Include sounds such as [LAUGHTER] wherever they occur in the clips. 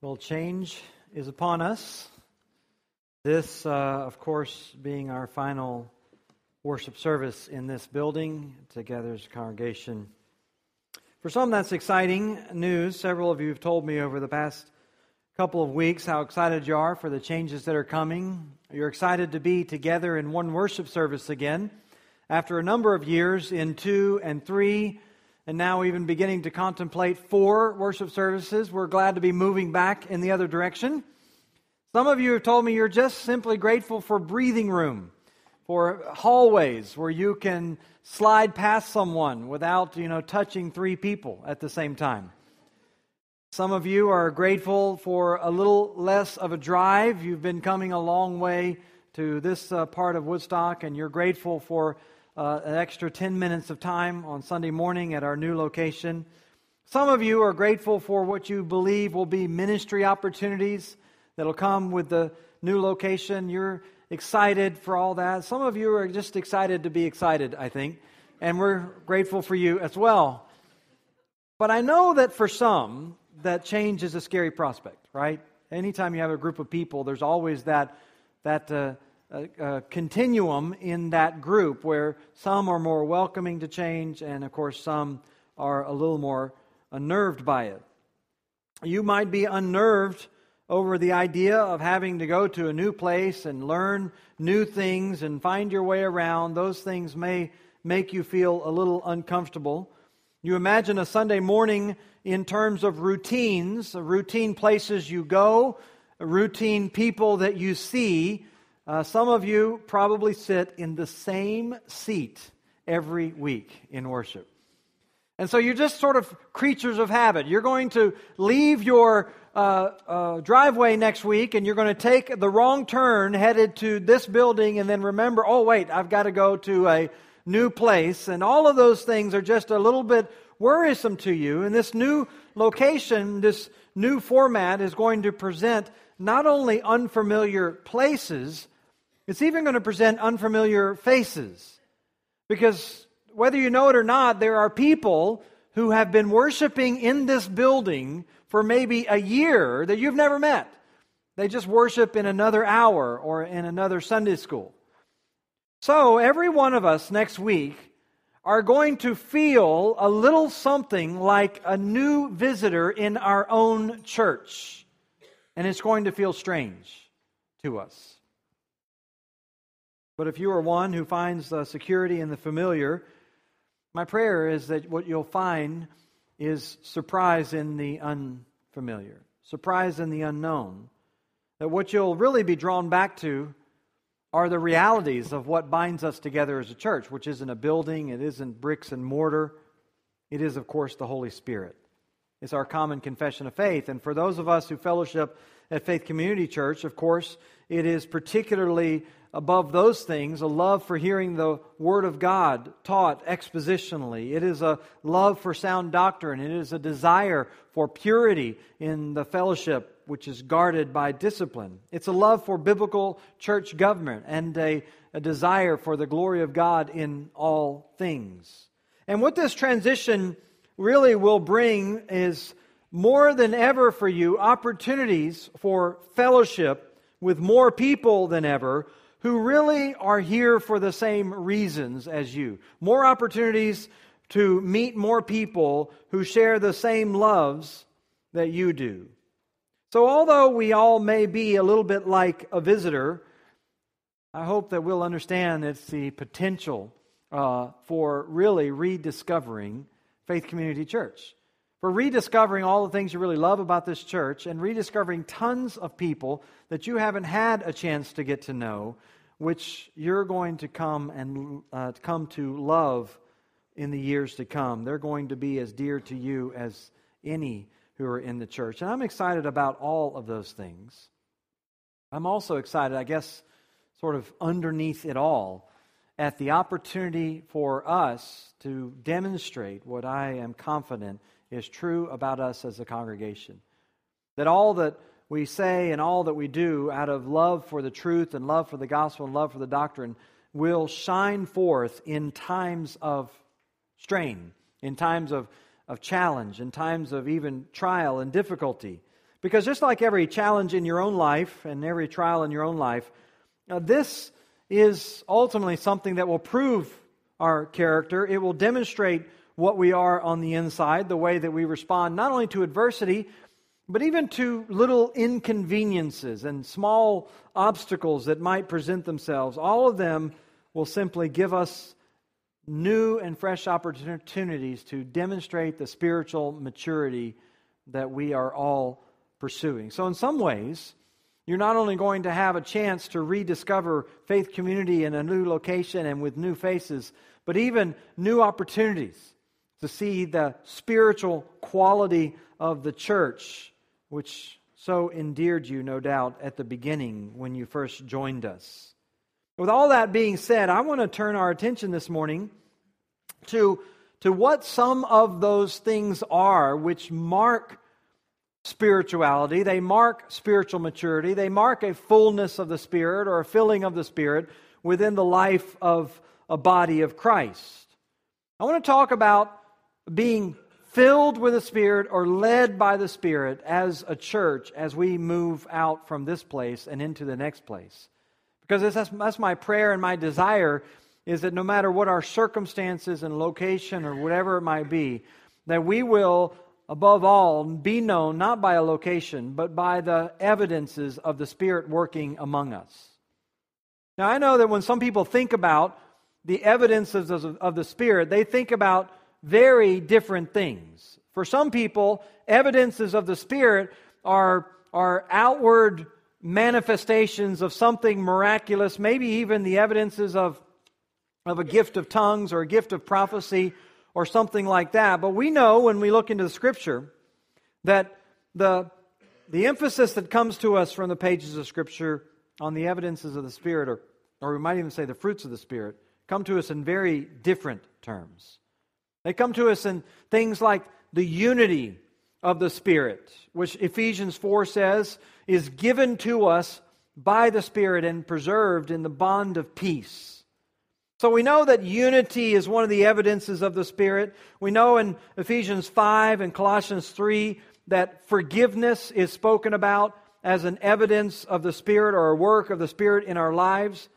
Well, change is upon us. This, uh, of course, being our final worship service in this building together as a congregation. For some, that's exciting news. Several of you have told me over the past couple of weeks how excited you are for the changes that are coming. You're excited to be together in one worship service again after a number of years in two and three and now even beginning to contemplate four worship services. We're glad to be moving back in the other direction. Some of you have told me you're just simply grateful for breathing room, for hallways where you can slide past someone without, you know, touching three people at the same time. Some of you are grateful for a little less of a drive. You've been coming a long way to this uh, part of Woodstock, and you're grateful for uh, an extra 10 minutes of time on Sunday morning at our new location. Some of you are grateful for what you believe will be ministry opportunities that'll come with the new location. You're excited for all that. Some of you are just excited to be excited, I think, and we're grateful for you as well. But I know that for some, that change is a scary prospect, right? Anytime you have a group of people, there's always that that uh, a, continuum in that group where some are more welcoming to change, and of course, some are a little more unnerved by it. You might be unnerved over the idea of having to go to a new place and learn new things and find your way around. Those things may make you feel a little uncomfortable. You imagine a Sunday morning in terms of routines, routine places you go, routine people that you see, uh, some of you probably sit in the same seat every week in worship. And so you're just sort of creatures of habit. You're going to leave your uh, uh, driveway next week and you're going to take the wrong turn headed to this building and then remember, oh, wait, I've got to go to a new place. And all of those things are just a little bit worrisome to you. And this new location, this new format is going to present not only unfamiliar places, it's even going to present unfamiliar faces. Because whether you know it or not, there are people who have been worshiping in this building for maybe a year that you've never met. They just worship in another hour or in another Sunday school. So, every one of us next week are going to feel a little something like a new visitor in our own church. And it's going to feel strange to us. But if you are one who finds security in the familiar, my prayer is that what you'll find is surprise in the unfamiliar, surprise in the unknown. That what you'll really be drawn back to are the realities of what binds us together as a church, which isn't a building, it isn't bricks and mortar. It is, of course, the Holy Spirit. It's our common confession of faith. And for those of us who fellowship at Faith Community Church, of course, it is particularly above those things, a love for hearing the Word of God taught expositionally. It is a love for sound doctrine. It is a desire for purity in the fellowship which is guarded by discipline. It's a love for biblical church government and a, a desire for the glory of God in all things. And what this transition really will bring is more than ever for you opportunities for fellowship with more people than ever who really are here for the same reasons as you. More opportunities to meet more people who share the same loves that you do. So, although we all may be a little bit like a visitor, I hope that we'll understand it's the potential uh, for really rediscovering Faith Community Church. For rediscovering all the things you really love about this church and rediscovering tons of people that you haven't had a chance to get to know, which you're going to come and uh, come to love in the years to come. They're going to be as dear to you as any who are in the church. And I'm excited about all of those things. I'm also excited, I guess, sort of underneath it all, at the opportunity for us to demonstrate what I am confident is true about us as a congregation. That all that we say and all that we do out of love for the truth and love for the gospel and love for the doctrine will shine forth in times of strain, in times of, of challenge, in times of even trial and difficulty. Because just like every challenge in your own life and every trial in your own life, uh, this is ultimately something that will prove our character. It will demonstrate what we are on the inside, the way that we respond not only to adversity, but even to little inconveniences and small obstacles that might present themselves. All of them will simply give us new and fresh opportunities to demonstrate the spiritual maturity that we are all pursuing. So, in some ways, you're not only going to have a chance to rediscover faith community in a new location and with new faces, but even new opportunities to see the spiritual quality of the church, which so endeared you, no doubt, at the beginning when you first joined us. With all that being said, I want to turn our attention this morning to, to what some of those things are which mark spirituality. They mark spiritual maturity. They mark a fullness of the Spirit or a filling of the Spirit within the life of a body of Christ. I want to talk about being filled with the Spirit or led by the Spirit as a church as we move out from this place and into the next place. Because that's, that's my prayer and my desire is that no matter what our circumstances and location or whatever it might be, that we will above all, be known not by a location, but by the evidences of the Spirit working among us. Now, I know that when some people think about the evidences of the Spirit, they think about very different things. For some people, evidences of the Spirit are, are outward manifestations of something miraculous, maybe even the evidences of, of a gift of tongues or a gift of prophecy or something like that. But we know when we look into the scripture that the, the emphasis that comes to us from the pages of scripture on the evidences of the Spirit, or, or we might even say the fruits of the Spirit, come to us in very different terms. They come to us in things like the unity of the Spirit, which Ephesians 4 says is given to us by the Spirit and preserved in the bond of peace. So we know that unity is one of the evidences of the Spirit. We know in Ephesians 5 and Colossians 3 that forgiveness is spoken about as an evidence of the Spirit or a work of the Spirit in our lives.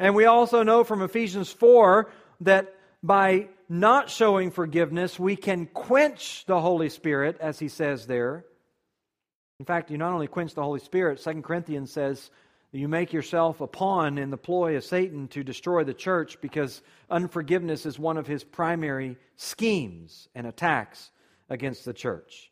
And we also know from Ephesians 4 that by not showing forgiveness, we can quench the Holy Spirit, as he says there. In fact, you not only quench the Holy Spirit, 2 Corinthians says you make yourself a pawn in the ploy of Satan to destroy the church because unforgiveness is one of his primary schemes and attacks against the church.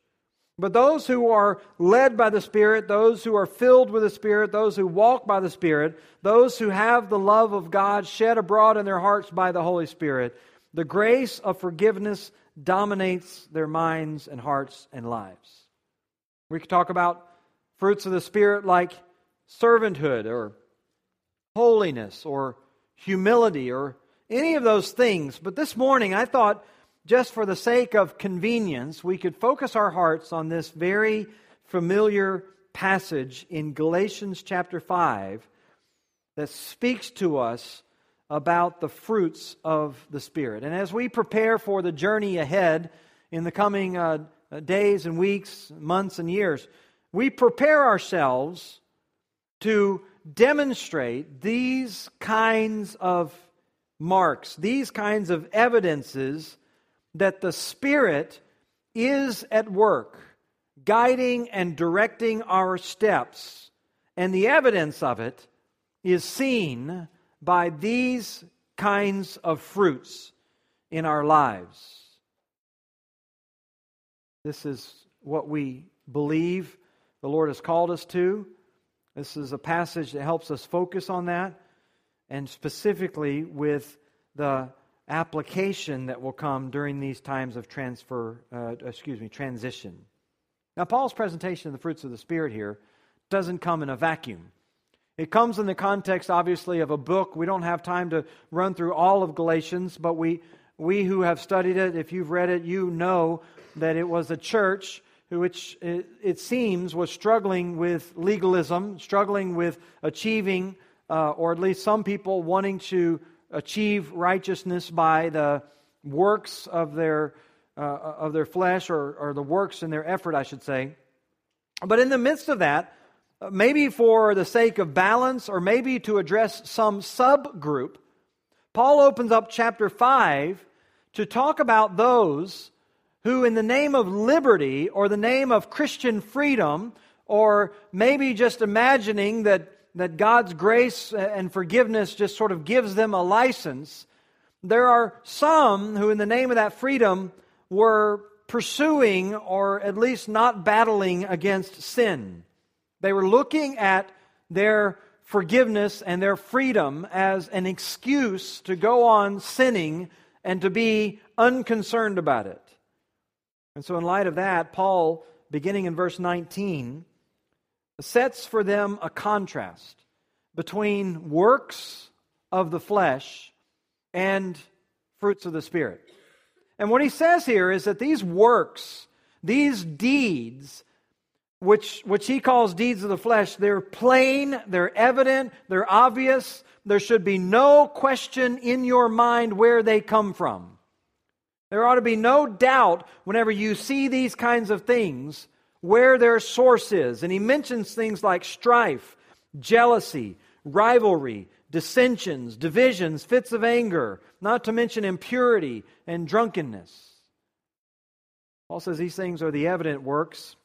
But those who are led by the Spirit, those who are filled with the Spirit, those who walk by the Spirit, those who have the love of God shed abroad in their hearts by the Holy Spirit, the grace of forgiveness dominates their minds and hearts and lives. We could talk about fruits of the Spirit like servanthood or holiness or humility or any of those things. But this morning, I thought, just for the sake of convenience, we could focus our hearts on this very familiar passage in Galatians chapter 5 that speaks to us about the fruits of the Spirit. And as we prepare for the journey ahead in the coming uh, days and weeks, months and years, we prepare ourselves to demonstrate these kinds of marks, these kinds of evidences that the Spirit is at work, guiding and directing our steps. And the evidence of it is seen by these kinds of fruits in our lives. This is what we believe the Lord has called us to. This is a passage that helps us focus on that, and specifically with the application that will come during these times of transfer, uh, excuse me, transition. Now, Paul's presentation of the fruits of the Spirit here doesn't come in a vacuum. It comes in the context, obviously, of a book. We don't have time to run through all of Galatians, but we, we who have studied it, if you've read it, you know that it was a church which it seems was struggling with legalism, struggling with achieving, uh, or at least some people wanting to achieve righteousness by the works of their, uh, of their flesh or, or the works in their effort, I should say. But in the midst of that, maybe for the sake of balance or maybe to address some subgroup, Paul opens up chapter 5 to talk about those who, in the name of liberty or the name of Christian freedom, or maybe just imagining that, that God's grace and forgiveness just sort of gives them a license, there are some who, in the name of that freedom, were pursuing or at least not battling against sin. They were looking at their forgiveness and their freedom as an excuse to go on sinning and to be unconcerned about it. And so, in light of that, Paul, beginning in verse 19, sets for them a contrast between works of the flesh and fruits of the Spirit. And what he says here is that these works, these deeds, which, which he calls deeds of the flesh, they're plain, they're evident, they're obvious. There should be no question in your mind where they come from. There ought to be no doubt whenever you see these kinds of things where their source is. And he mentions things like strife, jealousy, rivalry, dissensions, divisions, fits of anger, not to mention impurity and drunkenness. Paul says these things are the evident works,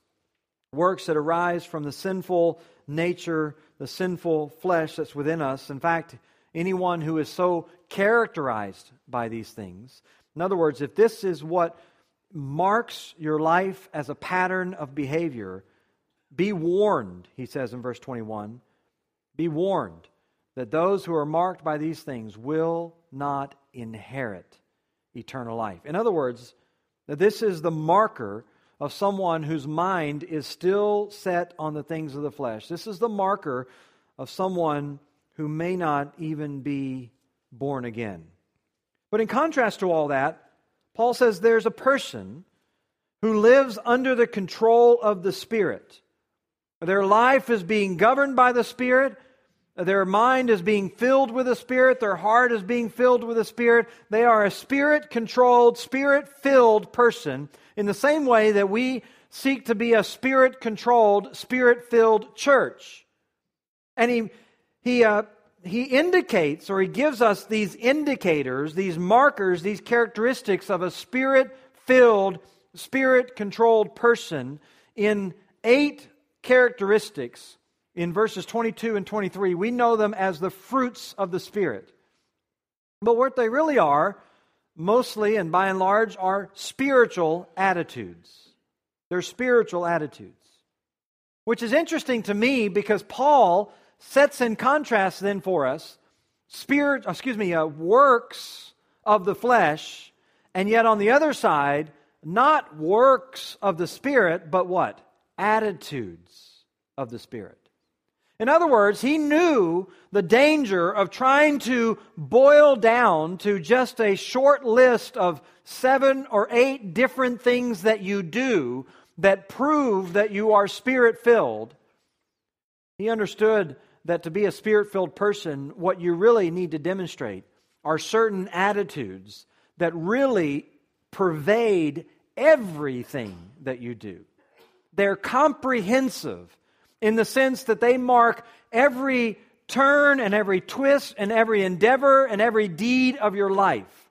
works that arise from the sinful nature, the sinful flesh that's within us. In fact, anyone who is so characterized by these things in other words, if this is what marks your life as a pattern of behavior, be warned, he says in verse 21. Be warned that those who are marked by these things will not inherit eternal life. In other words, that this is the marker of someone whose mind is still set on the things of the flesh. This is the marker of someone who may not even be born again. But in contrast to all that, Paul says there's a person who lives under the control of the Spirit. Their life is being governed by the Spirit. Their mind is being filled with the Spirit. Their heart is being filled with the Spirit. They are a Spirit controlled, Spirit filled person in the same way that we seek to be a Spirit controlled, Spirit filled church. And he, he uh, he indicates or he gives us these indicators, these markers, these characteristics of a spirit filled, spirit controlled person in eight characteristics in verses 22 and 23. We know them as the fruits of the Spirit. But what they really are, mostly and by and large, are spiritual attitudes. They're spiritual attitudes. Which is interesting to me because Paul sets in contrast then for us spirit, excuse me, uh, works of the flesh, and yet on the other side, not works of the Spirit, but what? Attitudes of the Spirit. In other words, he knew the danger of trying to boil down to just a short list of seven or eight different things that you do that prove that you are spirit filled. He understood that to be a spirit filled person, what you really need to demonstrate are certain attitudes that really pervade everything that you do. They're comprehensive in the sense that they mark every turn and every twist and every endeavor and every deed of your life.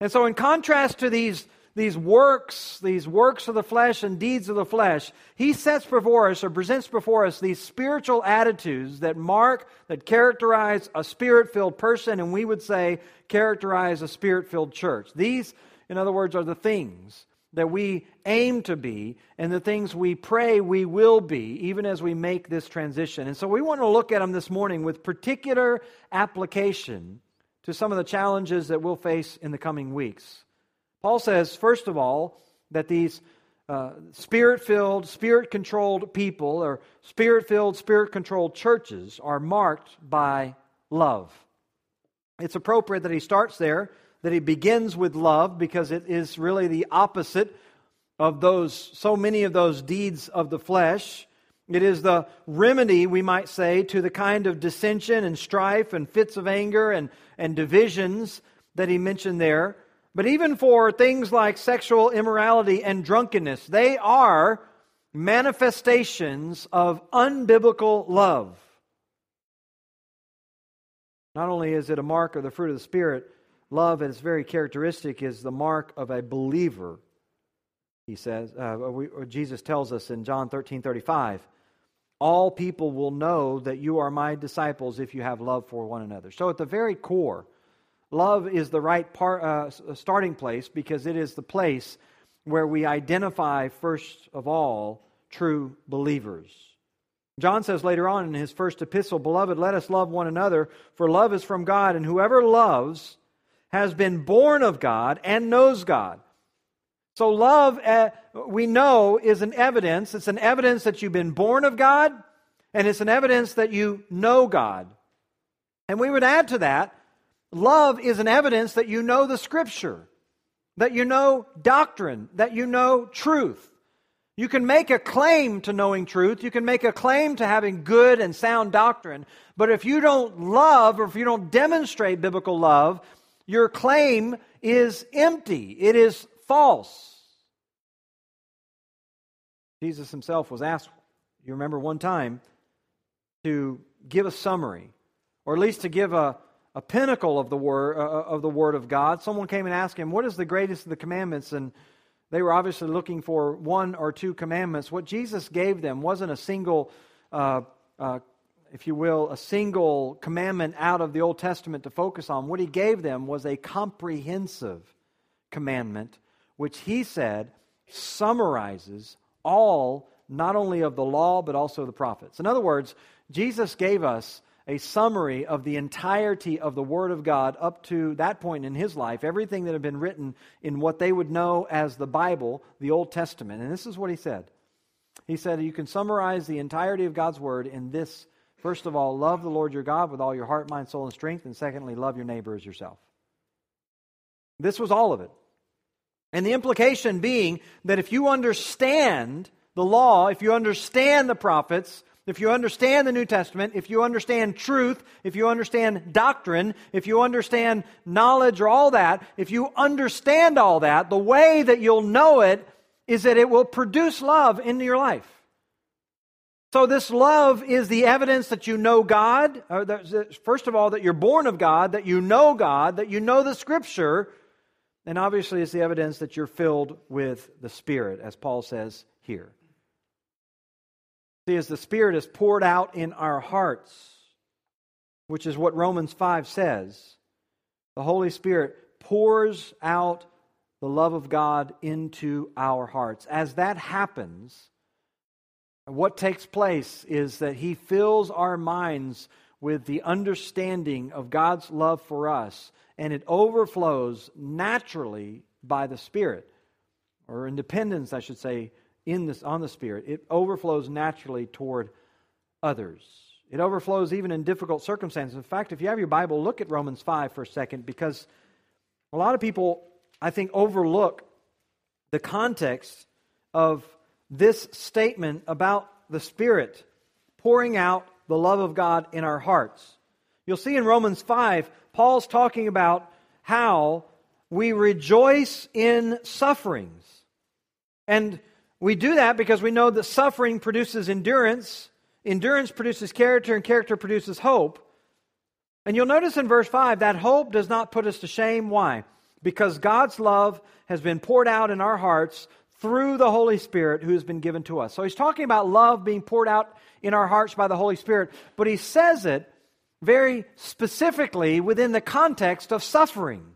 And so, in contrast to these these works, these works of the flesh and deeds of the flesh, he sets before us or presents before us these spiritual attitudes that mark, that characterize a spirit filled person, and we would say characterize a spirit filled church. These, in other words, are the things that we aim to be and the things we pray we will be, even as we make this transition. And so we want to look at them this morning with particular application to some of the challenges that we'll face in the coming weeks. Paul says, first of all, that these uh, spirit filled, spirit controlled people, or spirit filled, spirit controlled churches, are marked by love. It's appropriate that he starts there, that he begins with love, because it is really the opposite of those, so many of those deeds of the flesh. It is the remedy, we might say, to the kind of dissension and strife and fits of anger and, and divisions that he mentioned there. But even for things like sexual immorality and drunkenness, they are manifestations of unbiblical love. Not only is it a mark of the fruit of the Spirit, love, its very characteristic, is the mark of a believer. He says, uh, we, Jesus tells us in John 13 35, all people will know that you are my disciples if you have love for one another. So, at the very core, love is the right part, uh, starting place because it is the place where we identify, first of all, true believers. John says later on in his first epistle, Beloved, let us love one another, for love is from God, and whoever loves has been born of God and knows God. So, love, uh, we know, is an evidence. It's an evidence that you've been born of God, and it's an evidence that you know God. And we would add to that, love is an evidence that you know the Scripture, that you know doctrine, that you know truth. You can make a claim to knowing truth. You can make a claim to having good and sound doctrine. But if you don't love or if you don't demonstrate biblical love, your claim is empty. It is false. Jesus himself was asked, you remember one time, to give a summary, or at least to give a, a pinnacle of the, word, uh, uh, of the Word of God. Someone came and asked him, What is the greatest of the commandments? And they were obviously looking for one or two commandments. What Jesus gave them wasn't a single, uh, uh, if you will, a single commandment out of the Old Testament to focus on. What he gave them was a comprehensive commandment, which he said summarizes all, not only of the law, but also the prophets. In other words, Jesus gave us a summary of the entirety of the Word of God up to that point in his life, everything that had been written in what they would know as the Bible, the Old Testament. And this is what he said He said, You can summarize the entirety of God's Word in this first of all, love the Lord your God with all your heart, mind, soul, and strength. And secondly, love your neighbor as yourself. This was all of it. And the implication being that if you understand the law, if you understand the prophets, if you understand the New Testament, if you understand truth, if you understand doctrine, if you understand knowledge or all that, if you understand all that, the way that you'll know it is that it will produce love into your life. So, this love is the evidence that you know God. First of all, that you're born of God, that you know God, that you know the Scripture. And obviously, it's the evidence that you're filled with the Spirit, as Paul says here. See, as the Spirit is poured out in our hearts, which is what Romans 5 says, the Holy Spirit pours out the love of God into our hearts. As that happens, what takes place is that He fills our minds with the understanding of God's love for us, and it overflows naturally by the Spirit, or independence, I should say, in this on the Spirit, it overflows naturally toward others. It overflows even in difficult circumstances. In fact, if you have your Bible, look at Romans 5 for a second, because a lot of people, I think, overlook the context of this statement about the Spirit pouring out the love of God in our hearts. You'll see in Romans 5, Paul's talking about how we rejoice in sufferings. And we do that because we know that suffering produces endurance, endurance produces character, and character produces hope. And you'll notice in verse 5 that hope does not put us to shame. Why? Because God's love has been poured out in our hearts through the Holy Spirit who has been given to us. So he's talking about love being poured out in our hearts by the Holy Spirit, but he says it very specifically within the context of suffering,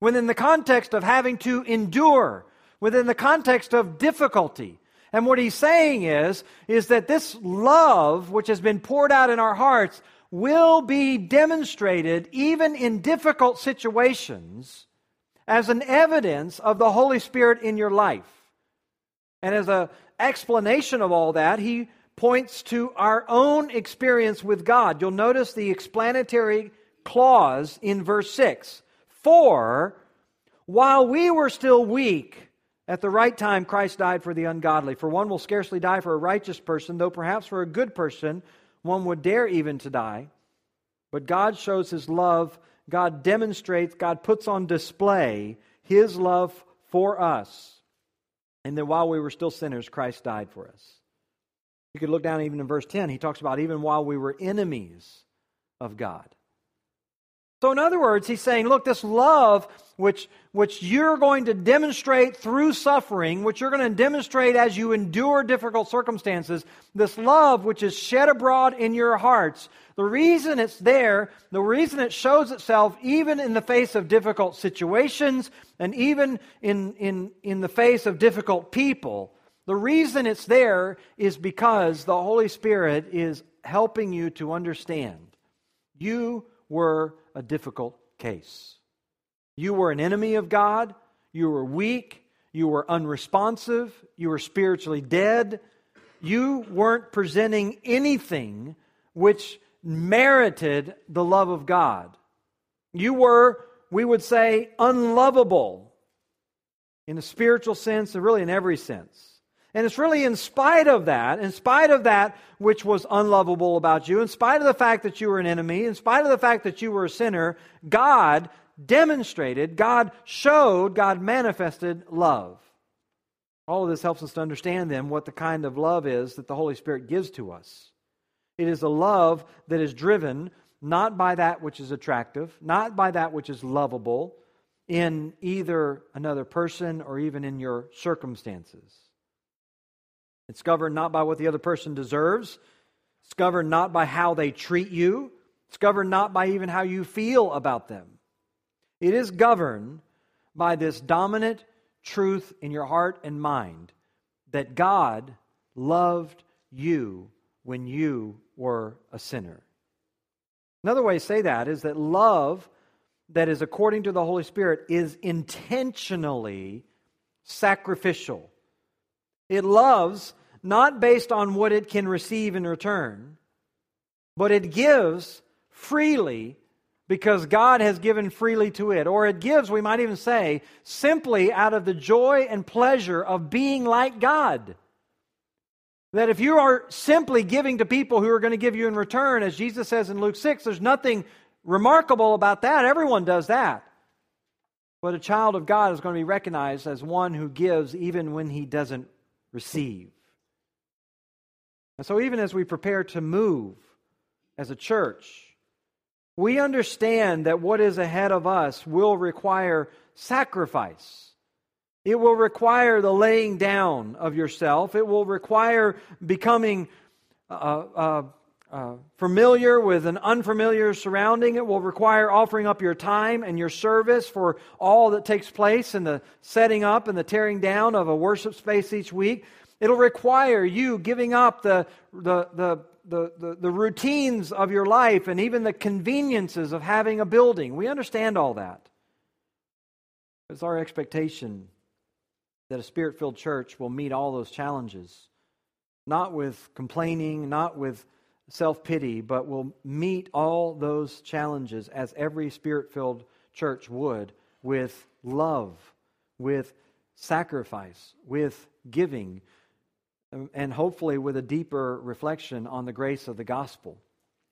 within the context of having to endure within the context of difficulty. And what he's saying is, is that this love, which has been poured out in our hearts, will be demonstrated even in difficult situations as an evidence of the Holy Spirit in your life. And as an explanation of all that, he points to our own experience with God. You'll notice the explanatory clause in verse 6. For while we were still weak, at the right time, Christ died for the ungodly. For one will scarcely die for a righteous person, though perhaps for a good person one would dare even to die. But God shows his love. God demonstrates, God puts on display his love for us. And then while we were still sinners, Christ died for us. You could look down even in verse 10. He talks about even while we were enemies of God. So, in other words, he's saying, look, this love which, which you're going to demonstrate through suffering, which you're going to demonstrate as you endure difficult circumstances, this love which is shed abroad in your hearts, the reason it's there, the reason it shows itself even in the face of difficult situations and even in, in, in the face of difficult people, the reason it's there is because the Holy Spirit is helping you to understand. You were a difficult case. You were an enemy of God, you were weak, you were unresponsive, you were spiritually dead. You weren't presenting anything which merited the love of God. You were, we would say, unlovable in a spiritual sense and really in every sense. And it's really in spite of that, in spite of that which was unlovable about you, in spite of the fact that you were an enemy, in spite of the fact that you were a sinner, God demonstrated, God showed, God manifested love. All of this helps us to understand then what the kind of love is that the Holy Spirit gives to us. It is a love that is driven not by that which is attractive, not by that which is lovable in either another person or even in your circumstances. It's governed not by what the other person deserves. It's governed not by how they treat you. It's governed not by even how you feel about them. It is governed by this dominant truth in your heart and mind that God loved you when you were a sinner. Another way to say that is that love that is according to the Holy Spirit is intentionally sacrificial. It loves not based on what it can receive in return, but it gives freely because God has given freely to it. Or it gives, we might even say, simply out of the joy and pleasure of being like God. That if you are simply giving to people who are going to give you in return, as Jesus says in Luke 6, there's nothing remarkable about that. Everyone does that. But a child of God is going to be recognized as one who gives even when he doesn't receive. And so, even as we prepare to move as a church, we understand that what is ahead of us will require sacrifice. It will require the laying down of yourself. It will require becoming uh, uh, uh, familiar with an unfamiliar surrounding. It will require offering up your time and your service for all that takes place in the setting up and the tearing down of a worship space each week. It'll require you giving up the, the, the, the, the, the routines of your life and even the conveniences of having a building. We understand all that. It's our expectation that a spirit filled church will meet all those challenges, not with complaining, not with self pity, but will meet all those challenges as every spirit filled church would with love, with sacrifice, with giving, and hopefully with a deeper reflection on the grace of the gospel,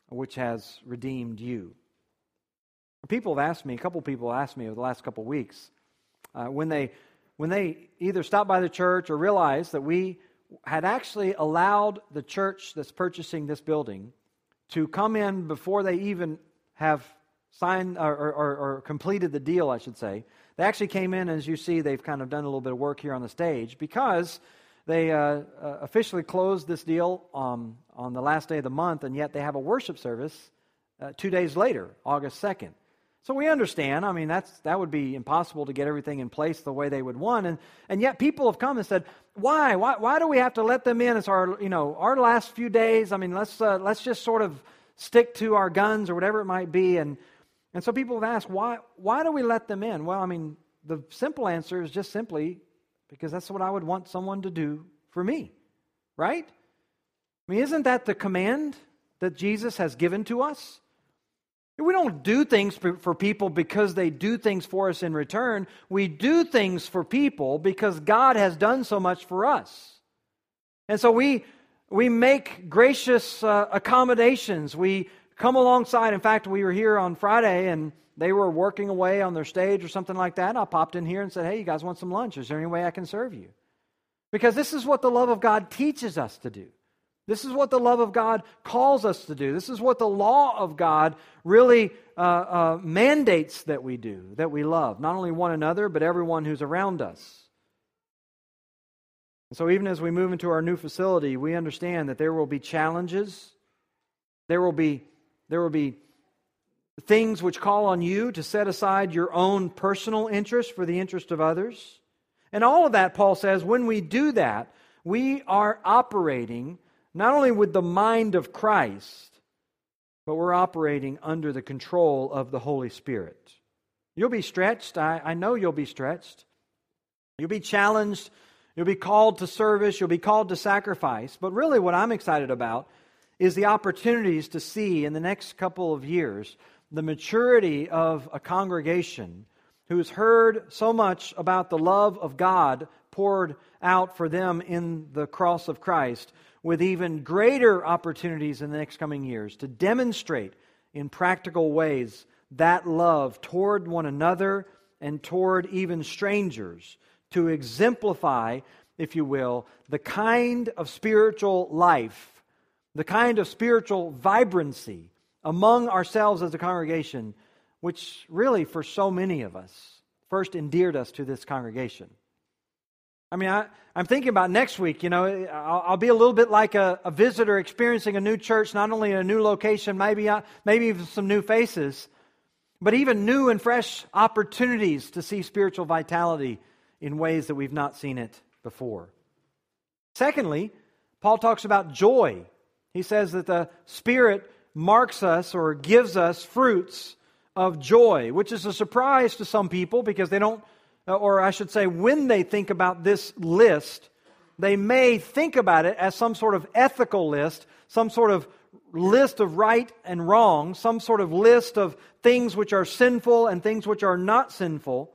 which has redeemed you. People have asked me, a couple people asked me over the last couple weeks, uh, when, they, when they either stopped by the church or realized that we had actually allowed the church that's purchasing this building to come in before they even have signed or, or, or, completed the deal, I should say. They actually came in, as you see, they've kind of done a little bit of work here on the stage because they uh, uh, officially closed this deal um, on the last day of the month, and yet they have a worship service uh, two days later, August 2nd. So we understand. I mean, that's, that would be impossible to get everything in place the way they would want. And, and yet people have come and said, why? why? Why do we have to let them in? It's our, you know, our last few days. I mean, let's, uh, let's just sort of stick to our guns or whatever it might be. And, and so people have asked, why, why do we let them in? Well, I mean, the simple answer is just simply because that's what I would want someone to do for me, right? I mean, isn't that the command that Jesus has given to us? We don't do things for people because they do things for us in return. We do things for people because God has done so much for us. And so we, we make gracious uh, accommodations. We come alongside. In fact, we were here on Friday and they were working away on their stage or something like that. I popped in here and said, Hey, you guys want some lunch? Is there any way I can serve you? Because this is what the love of God teaches us to do. This is what the love of God calls us to do. This is what the law of God really uh, uh, mandates that we do, that we love, not only one another, but everyone who's around us. And so, even as we move into our new facility, we understand that there will be challenges. There will be, there will be things which call on you to set aside your own personal interest for the interest of others. And all of that, Paul says, when we do that, we are operating not only with the mind of Christ, but we're operating under the control of the Holy Spirit. You'll be stretched. I, I know you'll be stretched. You'll be challenged. You'll be called to service. You'll be called to sacrifice. But really, what I'm excited about is the opportunities to see in the next couple of years the maturity of a congregation who's heard so much about the love of God poured out for them in the cross of Christ, with even greater opportunities in the next coming years to demonstrate in practical ways that love toward one another and toward even strangers, to exemplify, if you will, the kind of spiritual life, the kind of spiritual vibrancy among ourselves as a congregation, which really, for so many of us, first endeared us to this congregation. I mean, I, am thinking about next week. You know, I'll, I'll be a little bit like a, a, visitor experiencing a new church, not only in a new location, maybe, uh, maybe even some new faces, but even new and fresh opportunities to see spiritual vitality in ways that we've not seen it before. Secondly, Paul talks about joy. He says that the Spirit marks us or gives us fruits of joy, which is a surprise to some people because they don't, or I should say, when they think about this list, they may think about it as some sort of ethical list, some sort of list of right and wrong, some sort of list of things which are sinful and things which are not sinful.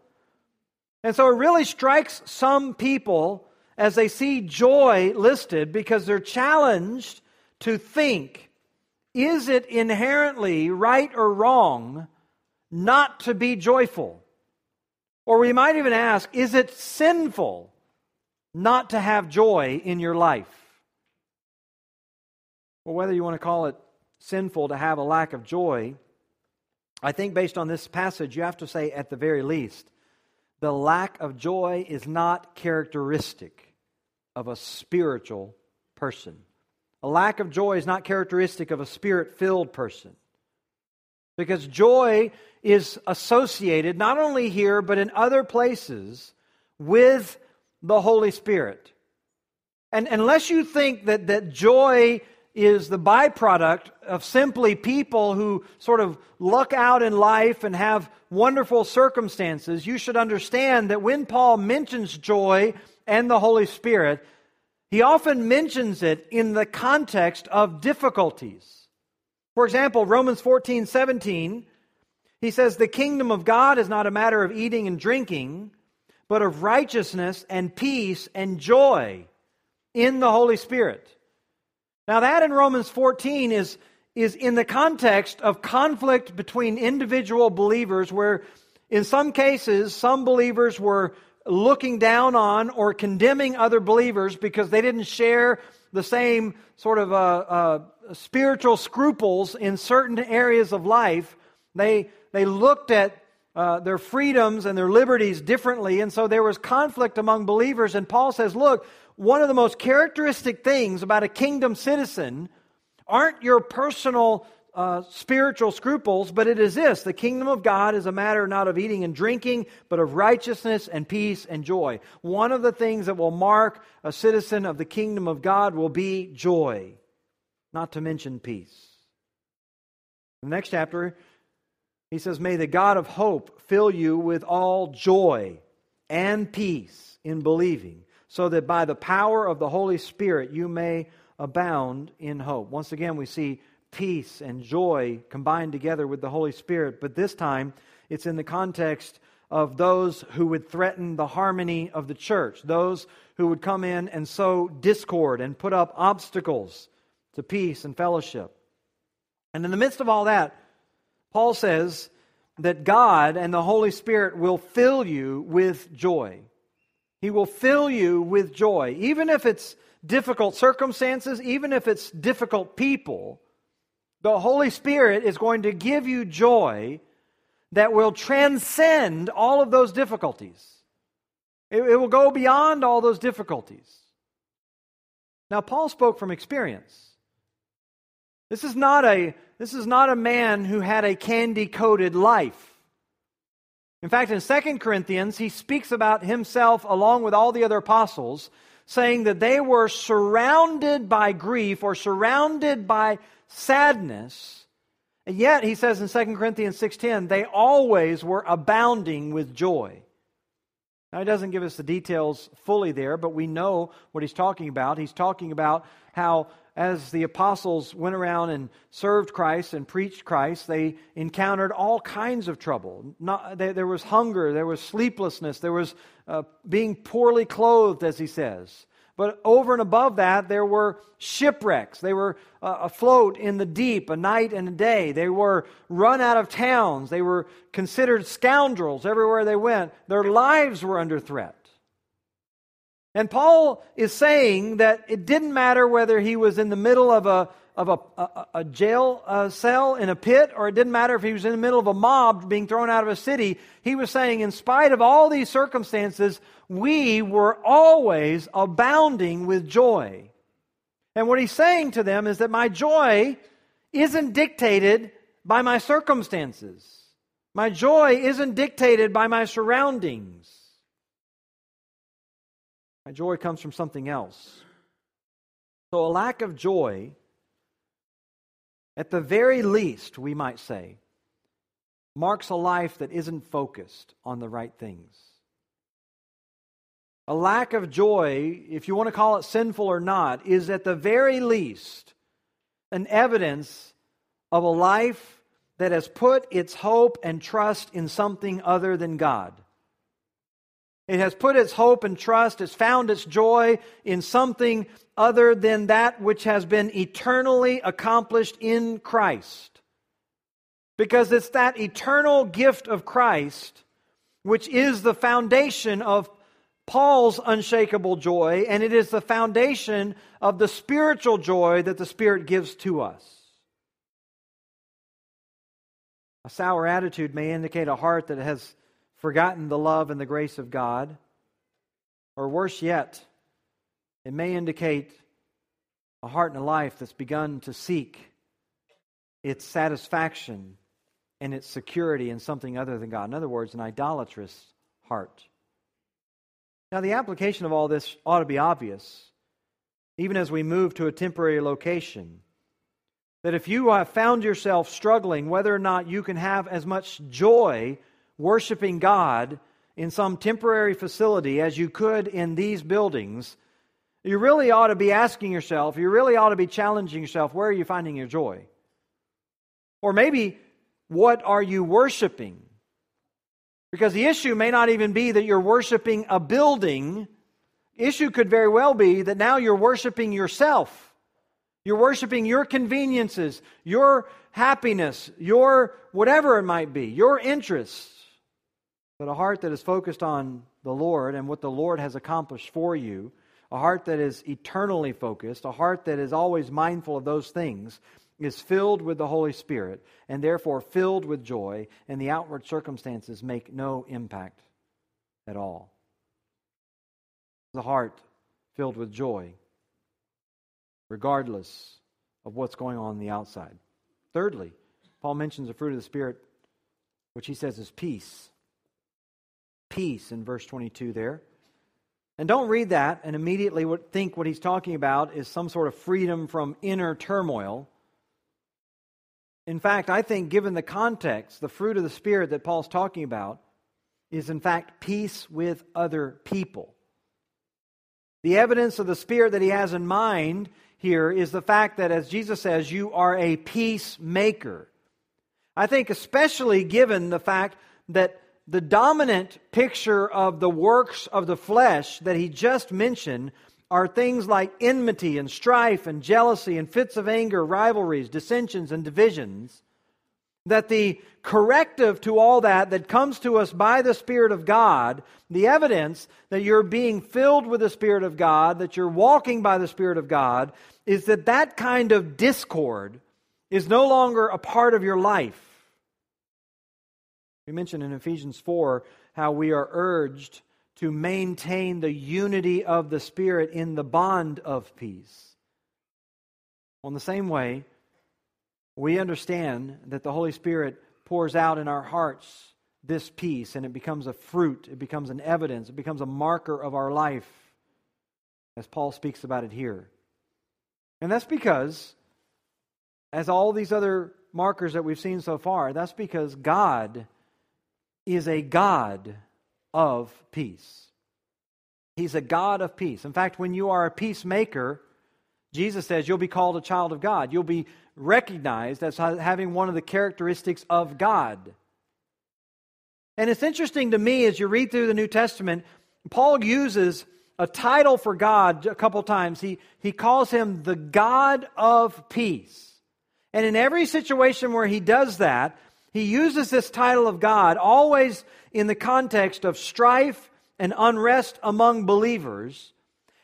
And so it really strikes some people as they see joy listed because they're challenged to think is it inherently right or wrong not to be joyful? Or we might even ask, is it sinful not to have joy in your life? Well, whether you want to call it sinful to have a lack of joy, I think based on this passage, you have to say at the very least, the lack of joy is not characteristic of a spiritual person. A lack of joy is not characteristic of a spirit filled person. Because joy is associated, not only here, but in other places, with the Holy Spirit. And unless you think that, that joy is the byproduct of simply people who sort of luck out in life and have wonderful circumstances, you should understand that when Paul mentions joy and the Holy Spirit, he often mentions it in the context of difficulties. For example, Romans 14, 17, he says, The kingdom of God is not a matter of eating and drinking, but of righteousness and peace and joy in the Holy Spirit. Now, that in Romans 14 is, is in the context of conflict between individual believers, where in some cases, some believers were looking down on or condemning other believers because they didn't share the same sort of uh, uh, spiritual scruples in certain areas of life. They, they looked at uh, their freedoms and their liberties differently, and so there was conflict among believers. And Paul says, Look, one of the most characteristic things about a kingdom citizen aren't your personal uh, spiritual scruples, but it is this the kingdom of God is a matter not of eating and drinking, but of righteousness and peace and joy. One of the things that will mark a citizen of the kingdom of God will be joy, not to mention peace. The next chapter, he says, May the God of hope fill you with all joy and peace in believing, so that by the power of the Holy Spirit you may abound in hope. Once again, we see peace and joy combined together with the Holy Spirit, but this time it's in the context of those who would threaten the harmony of the church, those who would come in and sow discord and put up obstacles to peace and fellowship. And in the midst of all that, Paul says that God and the Holy Spirit will fill you with joy. He will fill you with joy. Even if it's difficult circumstances, even if it's difficult people, the Holy Spirit is going to give you joy that will transcend all of those difficulties. It, it will go beyond all those difficulties. Now, Paul spoke from experience. This is not a, this is not a man who had a candy coated life. In fact, in 2 Corinthians, he speaks about himself along with all the other apostles, saying that they were surrounded by grief or surrounded by sadness. And yet, he says in 2 Corinthians 6:10, they always were abounding with joy. Now, he doesn't give us the details fully there, but we know what he's talking about. He's talking about how as the apostles went around and served Christ and preached Christ, they encountered all kinds of trouble. Not, they, there was hunger, there was sleeplessness, there was uh, being poorly clothed, as he says. But over and above that, there were shipwrecks. They were uh, afloat in the deep a night and a day. They were run out of towns. They were considered scoundrels everywhere they went. Their lives were under threat. And Paul is saying that it didn't matter whether he was in the middle of a, of a, a, a jail uh, cell in a pit, or it didn't matter if he was in the middle of a mob being thrown out of a city. He was saying, in spite of all these circumstances, we were always abounding with joy. And what he's saying to them is that my joy isn't dictated by my circumstances. My joy isn't dictated by my surroundings. My joy comes from something else. So, a lack of joy, at the very least, we might say, marks a life that isn't focused on the right things. A lack of joy, if you want to call it sinful or not, is at the very least an evidence of a life that has put its hope and trust in something other than God. It has put its hope and trust, it's found its joy in something other than that which has been eternally accomplished in Christ. Because it's that eternal gift of Christ which is the foundation of Paul's unshakable joy, and it is the foundation of the spiritual joy that the Spirit gives to us. A sour attitude may indicate a heart that has forgotten the love and the grace of God. Or worse yet, it may indicate a heart and a life that's begun to seek its satisfaction and its security in something other than God. In other words, an idolatrous heart. Now, the application of all this ought to be obvious, even as we move to a temporary location. That if you have found yourself struggling, whether or not you can have as much joy worshiping God in some temporary facility as you could in these buildings, you really ought to be asking yourself, you really ought to be challenging yourself, where are you finding your joy? Or maybe, what are you worshiping? Because the issue may not even be that you're worshiping a building. Issue could very well be that now you're worshiping yourself. You're worshiping your conveniences, your happiness, your whatever it might be, your interests. But a heart that is focused on the Lord and what the Lord has accomplished for you, a heart that is eternally focused, a heart that is always mindful of those things, is filled with the Holy Spirit and therefore filled with joy, and the outward circumstances make no impact at all. The heart filled with joy, regardless of what's going on, on the outside. Thirdly, Paul mentions the fruit of the Spirit, which he says is peace peace in verse 22 there. And don't read that and immediately think what he's talking about is some sort of freedom from inner turmoil. In fact, I think, given the context, the fruit of the Spirit that Paul's talking about is, in fact, peace with other people. The evidence of the Spirit that he has in mind here is the fact that, as Jesus says, you are a peacemaker. I think, especially given the fact that the dominant picture of the works of the flesh that he just mentioned are things like enmity and strife and jealousy and fits of anger, rivalries, dissensions, and divisions. that the corrective to all that that comes to us by the Spirit of God, the evidence that you're being filled with the Spirit of God, that you're walking by the Spirit of God, is that that kind of discord is no longer a part of your life. We mentioned in Ephesians 4 how we are urged to maintain the unity of the Spirit in the bond of peace. Well, in the same way, we understand that the Holy Spirit pours out in our hearts this peace, and it becomes a fruit, it becomes an evidence, it becomes a marker of our life, as Paul speaks about it here. And that's because, as all these other markers that we've seen so far, that's because God is a God of peace. He's a God of peace. In fact, when you are a peacemaker, Jesus says you'll be called a child of God. You'll be recognized as having one of the characteristics of God. And it's interesting to me as you read through the New Testament, Paul uses a title for God a couple times. He, he calls him the God of peace. And in every situation where he does that, he uses this title of God always in the context of strife and unrest among believers,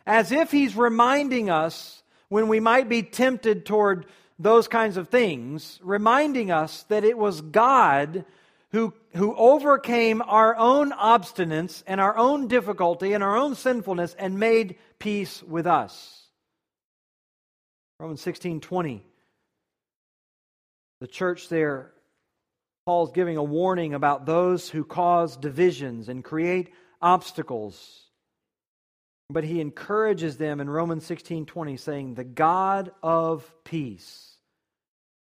as if he's reminding us when we might be tempted toward those kinds of things, reminding us that it was God who, who overcame our own obstinance and our own difficulty and our own sinfulness and made peace with us. Romans 16 20. The church there, Paul's giving a warning about those who cause divisions and create obstacles. But he encourages them in Romans 16 20, saying, The God of peace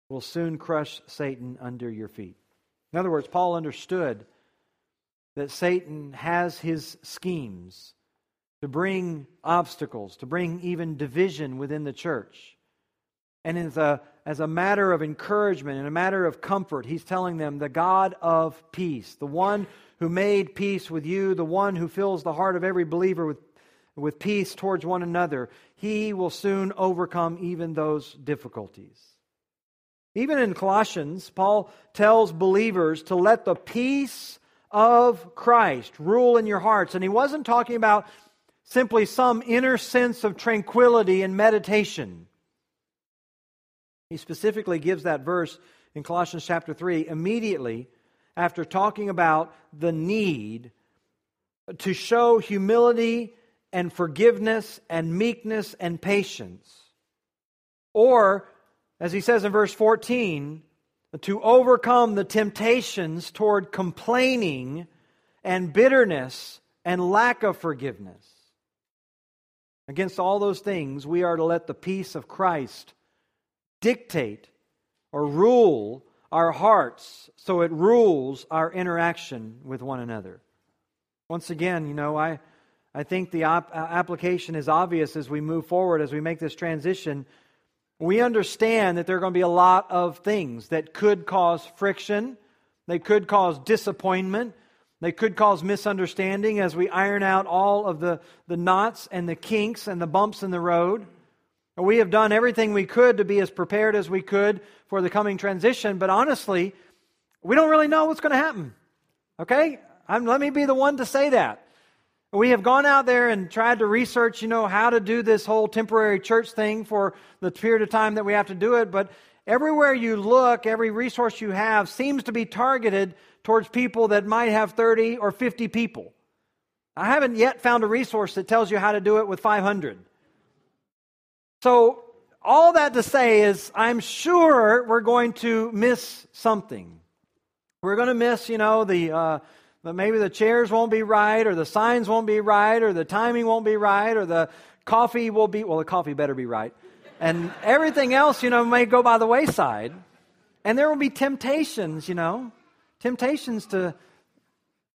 will soon crush Satan under your feet. In other words, Paul understood that Satan has his schemes to bring obstacles, to bring even division within the church. And as a, as a matter of encouragement and a matter of comfort, he's telling them the God of peace, the one who made peace with you, the one who fills the heart of every believer with, with peace towards one another, he will soon overcome even those difficulties. Even in Colossians, Paul tells believers to let the peace of Christ rule in your hearts. And he wasn't talking about simply some inner sense of tranquility and meditation. He specifically gives that verse in Colossians chapter 3 immediately after talking about the need to show humility and forgiveness and meekness and patience. Or as he says in verse 14, to overcome the temptations toward complaining and bitterness and lack of forgiveness. Against all those things, we are to let the peace of Christ dictate or rule our hearts so it rules our interaction with one another. Once again, you know, I, I think the op- uh, application is obvious as we move forward, as we make this transition we understand that there are going to be a lot of things that could cause friction, they could cause disappointment, they could cause misunderstanding as we iron out all of the, the knots and the kinks and the bumps in the road. We have done everything we could to be as prepared as we could for the coming transition, but honestly, we don't really know what's going to happen. Okay? I'm, let me be the one to say that. We have gone out there and tried to research, you know, how to do this whole temporary church thing for the period of time that we have to do it, but everywhere you look, every resource you have seems to be targeted towards people that might have 30 or 50 people. I haven't yet found a resource that tells you how to do it with 500. So, all that to say is, I'm sure we're going to miss something. We're going to miss, you know, the. Uh, but maybe the chairs won't be right, or the signs won't be right, or the timing won't be right, or the coffee will be, well, the coffee better be right. And everything else, you know, may go by the wayside. And there will be temptations, you know, temptations to,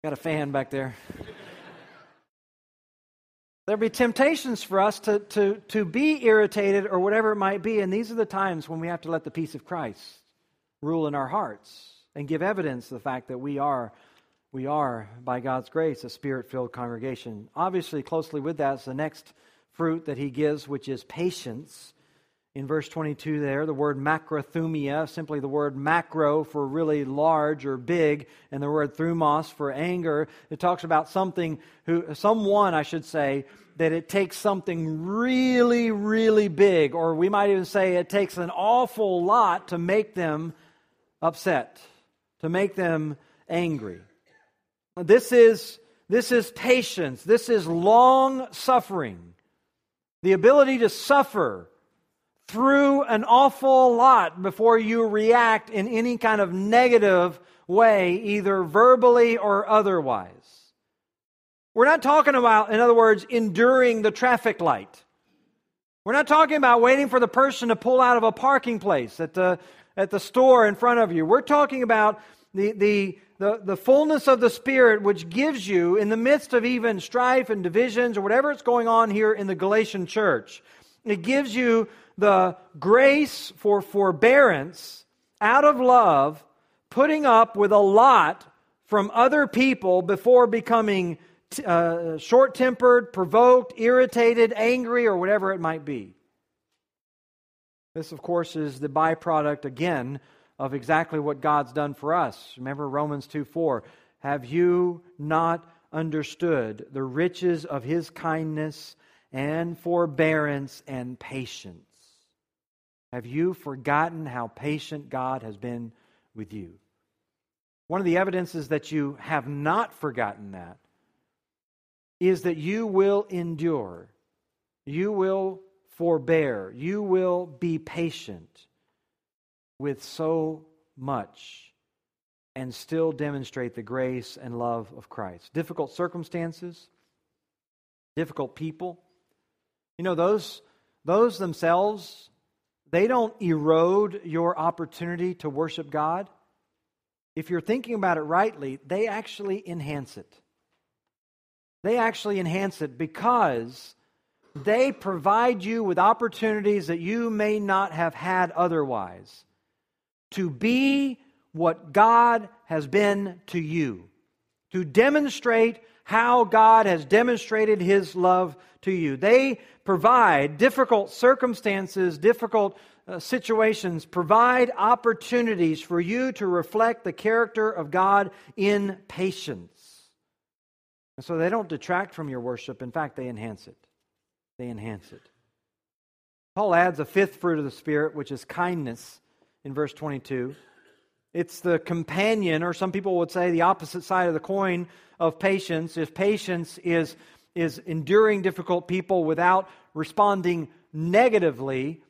got a fan back there. There'll be temptations for us to, to, to be irritated or whatever it might be. And these are the times when we have to let the peace of Christ rule in our hearts and give evidence of the fact that we are we are, by God's grace, a spirit filled congregation. Obviously, closely with that is the next fruit that he gives, which is patience. In verse 22 there, the word macrothumia, simply the word macro for really large or big, and the word thumos for anger. It talks about something who, someone, I should say, that it takes something really, really big, or we might even say it takes an awful lot to make them upset, to make them angry. This is, this is patience. This is long suffering. The ability to suffer through an awful lot before you react in any kind of negative way, either verbally or otherwise. We're not talking about, in other words, enduring the traffic light. We're not talking about waiting for the person to pull out of a parking place at the, at the store in front of you. We're talking about the, the, the, the fullness of the Spirit, which gives you, in the midst of even strife and divisions or whatever is going on here in the Galatian church, it gives you the grace for forbearance out of love, putting up with a lot from other people before becoming uh, short tempered, provoked, irritated, angry, or whatever it might be. This, of course, is the byproduct, again, of exactly what God's done for us. Remember Romans 2 4. Have you not understood the riches of his kindness and forbearance and patience? Have you forgotten how patient God has been with you? One of the evidences that you have not forgotten that is that you will endure, you will forbear, you will be patient with so much and still demonstrate the grace and love of Christ. Difficult circumstances, difficult people. You know, those, those themselves they don't erode your opportunity to worship God. If you're thinking about it rightly, they actually enhance it. They actually enhance it because they provide you with opportunities that you may not have had otherwise to be what God has been to you, to demonstrate how God has demonstrated his love to you. They provide difficult circumstances, difficult uh, situations, provide opportunities for you to reflect the character of God in patience. And so they don't detract from your worship. In fact, they enhance it. They enhance it. Paul adds a fifth fruit of the Spirit, which is kindness, in verse 22. It's the companion, or some people would say the opposite side of the coin of patience. If patience is, is enduring difficult people without responding negatively,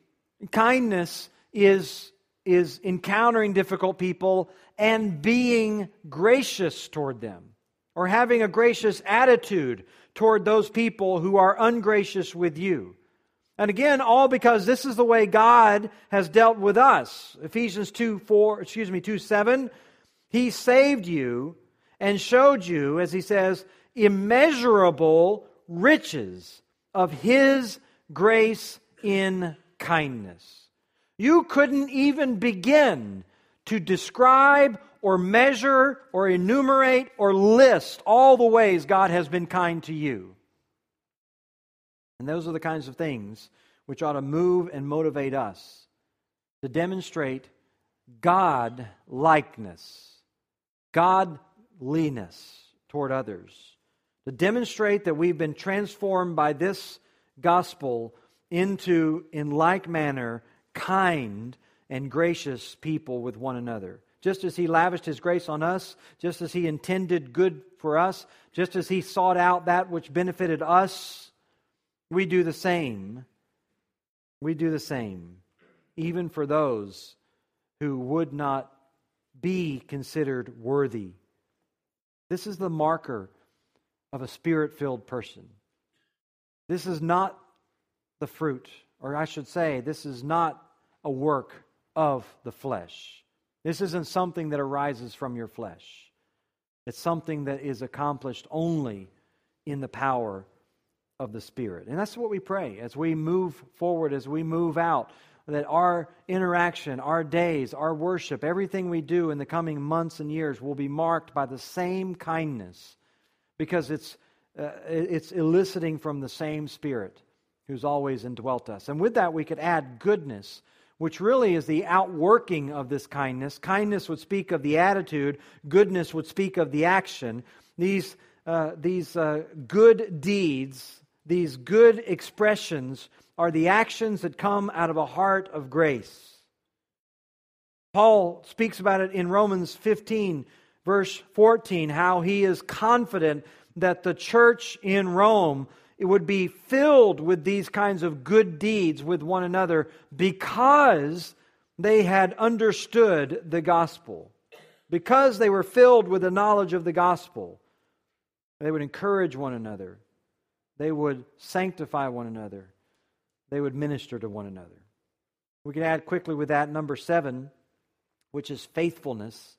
kindness is, is encountering difficult people and being gracious toward them, or having a gracious attitude toward those people who are ungracious with you. And again, all because this is the way God has dealt with us. Ephesians 2 4, excuse me, 2 7. He saved you and showed you, as he says, immeasurable riches of his grace in kindness. You couldn't even begin to describe or measure or enumerate or list all the ways God has been kind to you. And those are the kinds of things which ought to move and motivate us to demonstrate God likeness, godliness toward others, to demonstrate that we've been transformed by this gospel into, in like manner, kind and gracious people with one another. Just as He lavished His grace on us, just as He intended good for us, just as He sought out that which benefited us we do the same. We do the same, even for those who would not be considered worthy. This is the marker of a spirit filled person. This is not the fruit, or I should say, this is not a work of the flesh. This isn't something that arises from your flesh. It's something that is accomplished only in the power of the Spirit. And that's what we pray as we move forward, as we move out, that our interaction, our days, our worship, everything we do in the coming months and years will be marked by the same kindness because it's, uh, it's eliciting from the same Spirit who's always indwelt us. And with that, we could add goodness, which really is the outworking of this kindness. Kindness would speak of the attitude, goodness would speak of the action. These, uh, these uh, good deeds, these good expressions, are the actions that come out of a heart of grace. Paul speaks about it in Romans 15, verse 14, how he is confident that the church in Rome it would be filled with these kinds of good deeds with one another because they had understood the gospel. Because they were filled with the knowledge of the gospel, they would encourage one another. They would sanctify one another. They would minister to one another. We can add quickly with that number seven, which is faithfulness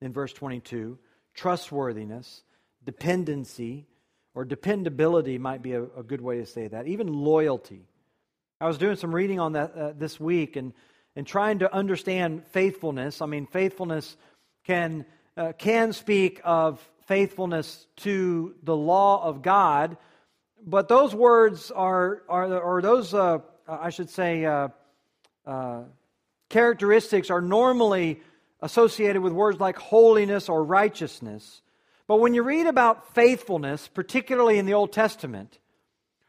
in verse 22, trustworthiness, dependency, or dependability might be a, a, good way to say that, even loyalty. I was doing some reading on that uh, this week and, and trying to understand faithfulness. I mean, faithfulness can, uh, can speak of faithfulness to the law of God, but those words are, are or those, uh, I should say, uh, uh, characteristics are normally associated with words like holiness or righteousness. But when you read about faithfulness, particularly in the Old Testament,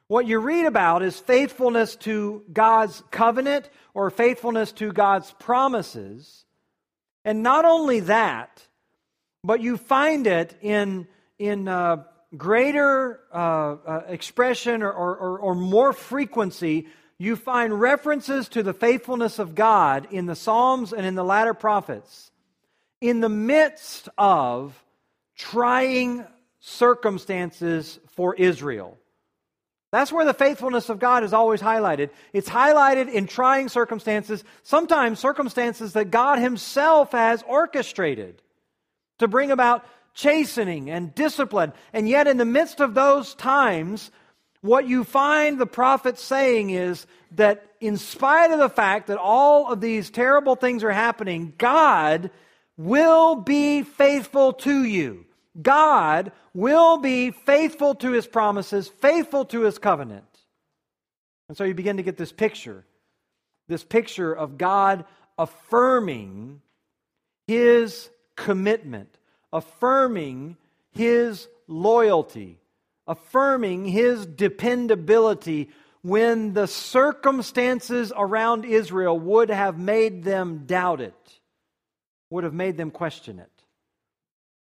what you read about is faithfulness to God's covenant or faithfulness to God's promises. And not only that, but you find it in, in uh, greater uh, uh, expression or, or, or more frequency. You find references to the faithfulness of God in the Psalms and in the latter prophets in the midst of trying circumstances for Israel. That's where the faithfulness of God is always highlighted. It's highlighted in trying circumstances, sometimes circumstances that God Himself has orchestrated to bring about chastening and discipline. And yet, in the midst of those times, what you find the prophet saying is that in spite of the fact that all of these terrible things are happening, God will be faithful to you. God will be faithful to his promises, faithful to his covenant. And so you begin to get this picture this picture of God affirming his commitment, affirming his loyalty, affirming his dependability when the circumstances around Israel would have made them doubt it would have made them question it.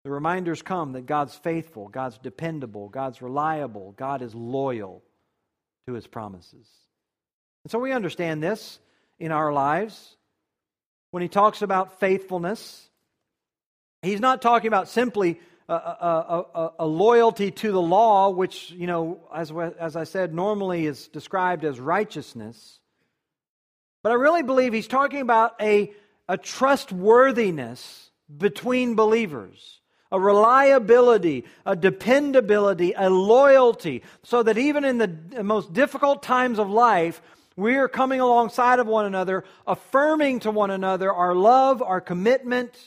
The reminders come that God's faithful, God's dependable, God's reliable, God is loyal to his promises. And so we understand this in our lives. When he talks about faithfulness, he's not talking about simply a, a, a, a, loyalty to the law, which, you know, as, as I said, normally is described as righteousness. But I really believe he's talking about a a trustworthiness between believers, a reliability, a dependability, a loyalty, so that even in the most difficult times of life, we are coming alongside of one another, affirming to one another our love, our commitment,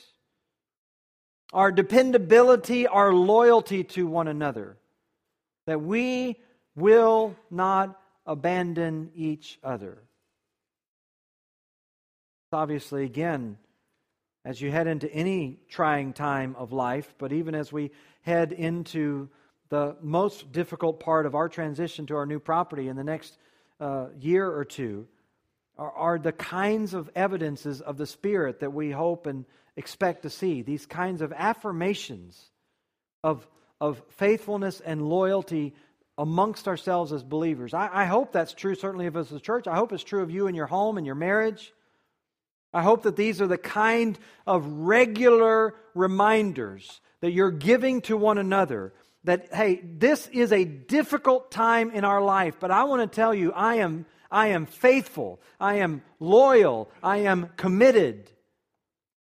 our dependability, our loyalty to one another. That we will not abandon each other obviously, again, as you head into any trying time of life, but even as we head into the most difficult part of our transition to our new property in the next uh, year or two, are, are the kinds of evidences of the Spirit that we hope and expect to see. These kinds of affirmations of, of faithfulness and loyalty amongst ourselves as believers. I, I hope that's true, certainly of us as a church. I hope it's true of you in your home and your marriage. I hope that these are the kind of regular reminders that you're giving to one another that, hey, this is a difficult time in our life, but I want to tell you, I am, I am faithful, I am loyal, I am committed.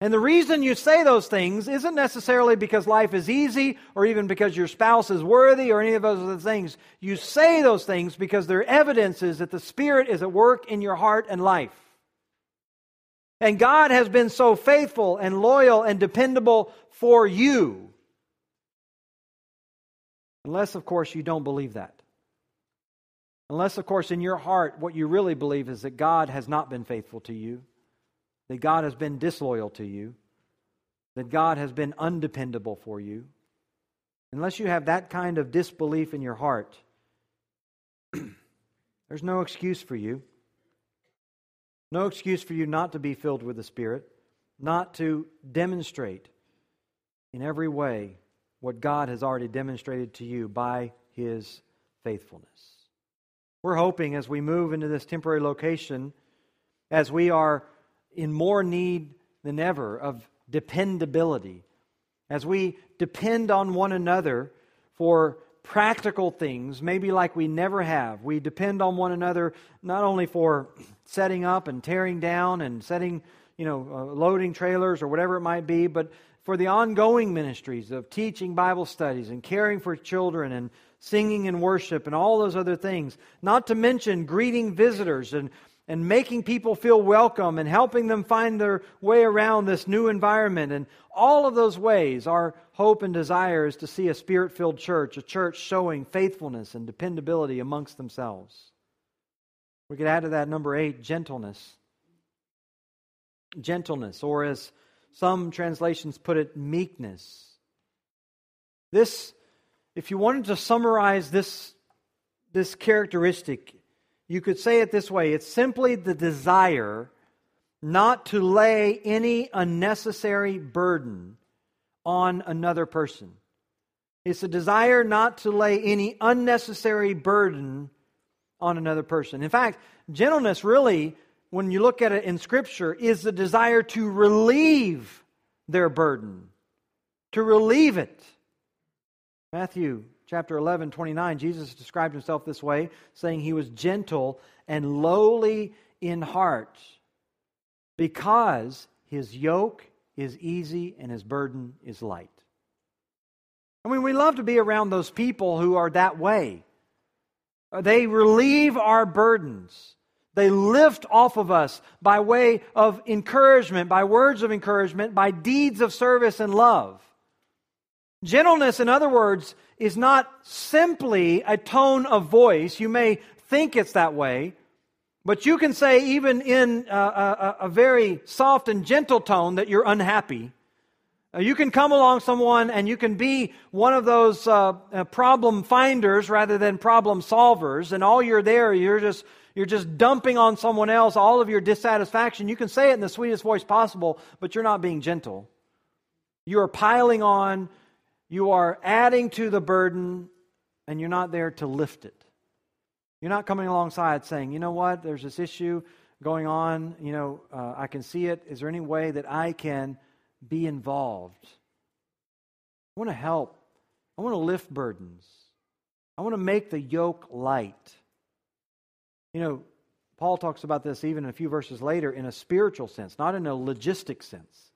And the reason you say those things isn't necessarily because life is easy or even because your spouse is worthy or any of those other things. You say those things because they're evidences that the Spirit is at work in your heart and life. And God has been so faithful and loyal and dependable for you. Unless, of course, you don't believe that. Unless, of course, in your heart, what you really believe is that God has not been faithful to you, that God has been disloyal to you, that God has been undependable for you. Unless you have that kind of disbelief in your heart, [CLEARS THROAT] there's no excuse for you. No excuse for you not to be filled with the Spirit, not to demonstrate in every way what God has already demonstrated to you by His faithfulness. We're hoping as we move into this temporary location, as we are in more need than ever of dependability, as we depend on one another for practical things, maybe like we never have. We depend on one another not only for setting up and tearing down and setting, you know, uh, loading trailers or whatever it might be, but for the ongoing ministries of teaching Bible studies and caring for children and singing and worship and all those other things. Not to mention greeting visitors and, and making people feel welcome and helping them find their way around this new environment. And all of those ways, our hope and desire is to see a spirit filled church, a church showing faithfulness and dependability amongst themselves. We could add to that number eight, gentleness. Gentleness, or as some translations put it, meekness. This if you wanted to summarize this, this characteristic, you could say it this way it's simply the desire not to lay any unnecessary burden on another person. It's a desire not to lay any unnecessary burden on another person. In fact, gentleness really, when you look at it in Scripture, is the desire to relieve their burden, to relieve it. Matthew chapter 11, 29, Jesus described himself this way, saying he was gentle and lowly in heart because his yoke is easy and his burden is light. I mean, we love to be around those people who are that way. They relieve our burdens. They lift off of us by way of encouragement, by words of encouragement, by deeds of service and love. Gentleness, in other words, is not simply a tone of voice. You may think it's that way, but you can say, even in a, a, a very soft and gentle tone, that you're unhappy. Uh, you can come along someone and you can be one of those uh, uh, problem finders rather than problem solvers, and all you're there, you're just you're just dumping on someone else all of your dissatisfaction. You can say it in the sweetest voice possible, but you're not being gentle. You are piling on you are adding to the burden and you're not there to lift it. You're not coming alongside saying, you know what, there's this issue going on. You know, uh, I can see it. Is there any way that I can be involved? I want to help. I want to lift burdens. I want to make the yoke light. You know, Paul talks about this even a few verses later in a spiritual sense, not in a logistic sense.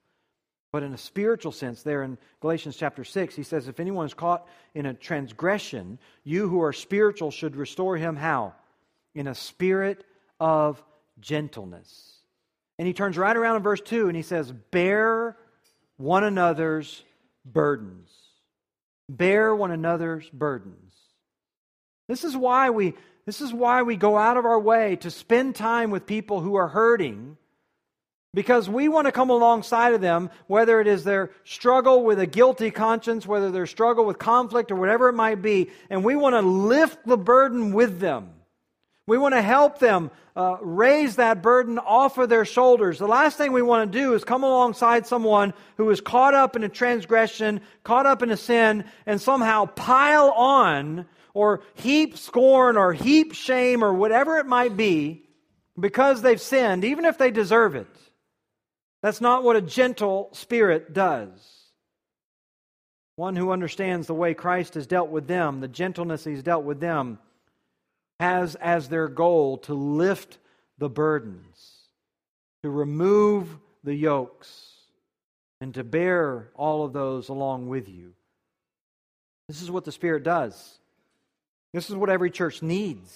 But in a spiritual sense, there in Galatians chapter 6, he says, If anyone is caught in a transgression, you who are spiritual should restore him how? In a spirit of gentleness. And he turns right around in verse 2 and he says, Bear one another's burdens. Bear one another's burdens. This is why we this is why we go out of our way to spend time with people who are hurting because we want to come alongside of them, whether it is their struggle with a guilty conscience, whether their struggle with conflict, or whatever it might be, and we want to lift the burden with them. We want to help them uh, raise that burden off of their shoulders. The last thing we want to do is come alongside someone who is caught up in a transgression, caught up in a sin, and somehow pile on or heap scorn or heap shame or whatever it might be because they've sinned, even if they deserve it. That's not what a gentle spirit does. One who understands the way Christ has dealt with them, the gentleness he's dealt with them, has as their goal to lift the burdens, to remove the yokes, and to bear all of those along with you. This is what the Spirit does. This is what every church needs.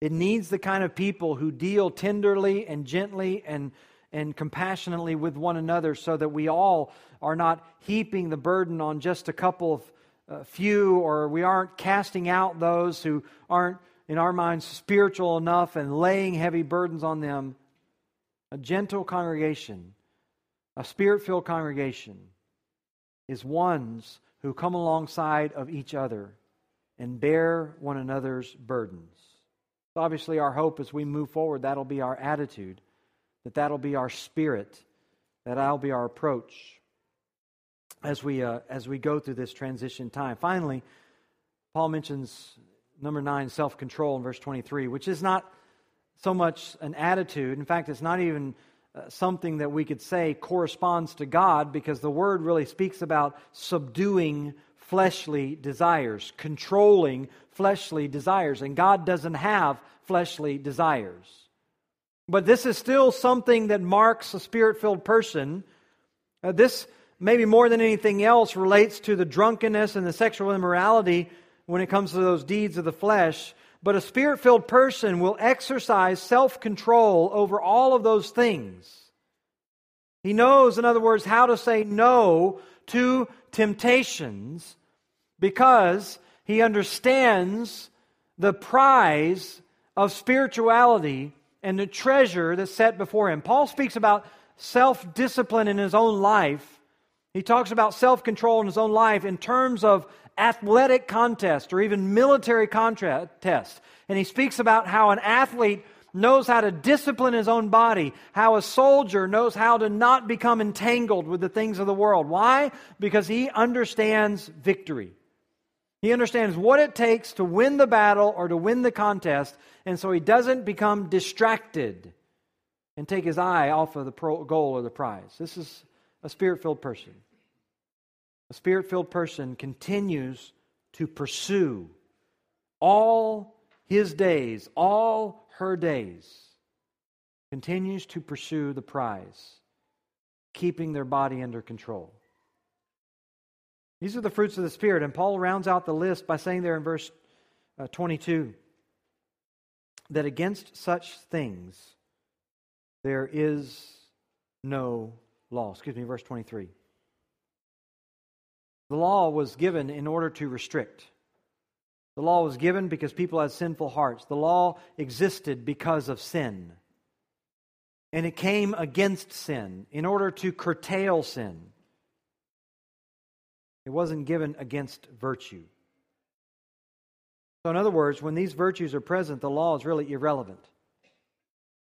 It needs the kind of people who deal tenderly and gently and and compassionately with one another so that we all are not heaping the burden on just a couple of uh, few or we aren't casting out those who aren't in our minds, spiritual enough and laying heavy burdens on them. A gentle congregation, a spirit filled congregation, is ones who come alongside of each other and bear one another's burdens. Obviously, our hope as we move forward, that'll be our attitude, that that'll be our spirit, that that'll be our approach as we, uh, as we go through this transition time. Finally, Paul mentions number nine, self control, in verse 23, which is not so much an attitude. In fact, it's not even uh, something that we could say corresponds to God because the word really speaks about subduing fleshly desires, controlling fleshly desires. And God doesn't have fleshly desires. But this is still something that marks a spirit filled person. Uh, this, maybe more than anything else, relates to the drunkenness and the sexual immorality when it comes to those deeds of the flesh. But a spirit filled person will exercise self control over all of those things. He knows, in other words, how to say no to temptations because he understands the prize of spirituality and the treasure that's set before him. Paul speaks about self discipline in his own life. He talks about self control in his own life in terms of athletic contest or even military contest. And he speaks about how an athlete knows how to discipline his own body, how a soldier knows how to not become entangled with the things of the world. Why? Because he understands victory. He understands what it takes to win the battle or to win the contest, and so he doesn't become distracted and take his eye off of the goal or the prize. This is a spirit filled person. A spirit filled person continues to pursue all his days, all her days, continues to pursue the prize, keeping their body under control. These are the fruits of the Spirit. And Paul rounds out the list by saying there in verse uh, 22 that against such things there is no law. Excuse me, verse 23. The law was given in order to restrict. The law was given because people had sinful hearts. The law existed because of sin. And it came against sin in order to curtail sin. It wasn't given against virtue. So, in other words, when these virtues are present, the law is really irrelevant.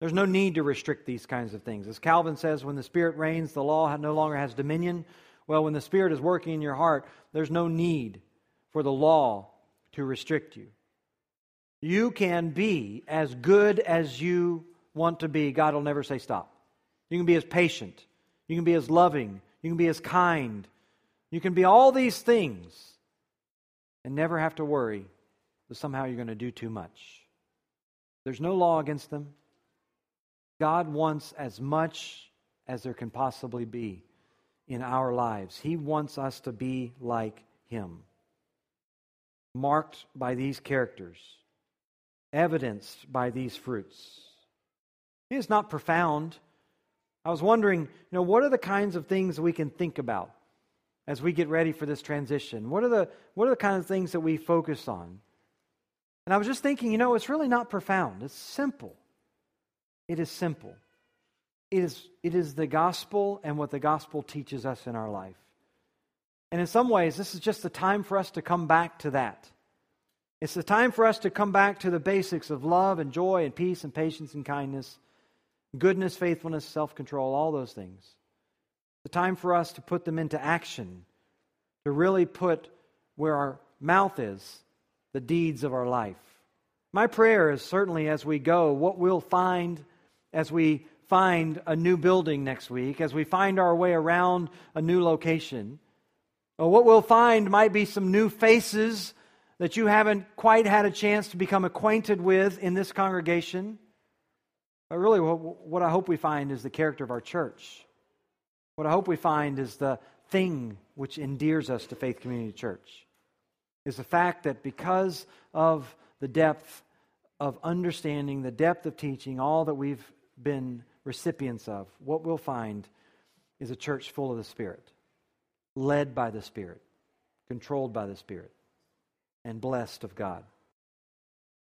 There's no need to restrict these kinds of things. As Calvin says, when the Spirit reigns, the law no longer has dominion. Well, when the Spirit is working in your heart, there's no need for the law to restrict you. You can be as good as you want to be. God will never say stop. You can be as patient. You can be as loving. You can be as kind. You can be all these things and never have to worry that somehow you're going to do too much. There's no law against them. God wants as much as there can possibly be in our lives. He wants us to be like Him, marked by these characters, evidenced by these fruits. It is not profound. I was wondering, you know, what are the kinds of things we can think about as we get ready for this transition? What are the what are the kind of things that we focus on? And I was just thinking, you know, it's really not profound. It's simple. It is simple. It is, it is the gospel and what the gospel teaches us in our life. And in some ways, this is just the time for us to come back to that. It's the time for us to come back to the basics of love and joy and peace and patience and kindness, goodness, faithfulness, self control, all those things. The time for us to put them into action, to really put where our mouth is the deeds of our life. My prayer is certainly as we go, what we'll find as we find a new building next week, as we find our way around a new location, what we'll find might be some new faces that you haven't quite had a chance to become acquainted with in this congregation. But really, what I hope we find is the character of our church. What I hope we find is the thing which endears us to Faith Community Church is the fact that because of the depth of understanding, the depth of teaching, all that we've been recipients of, what we'll find is a church full of the Spirit, led by the Spirit, controlled by the Spirit, and blessed of God.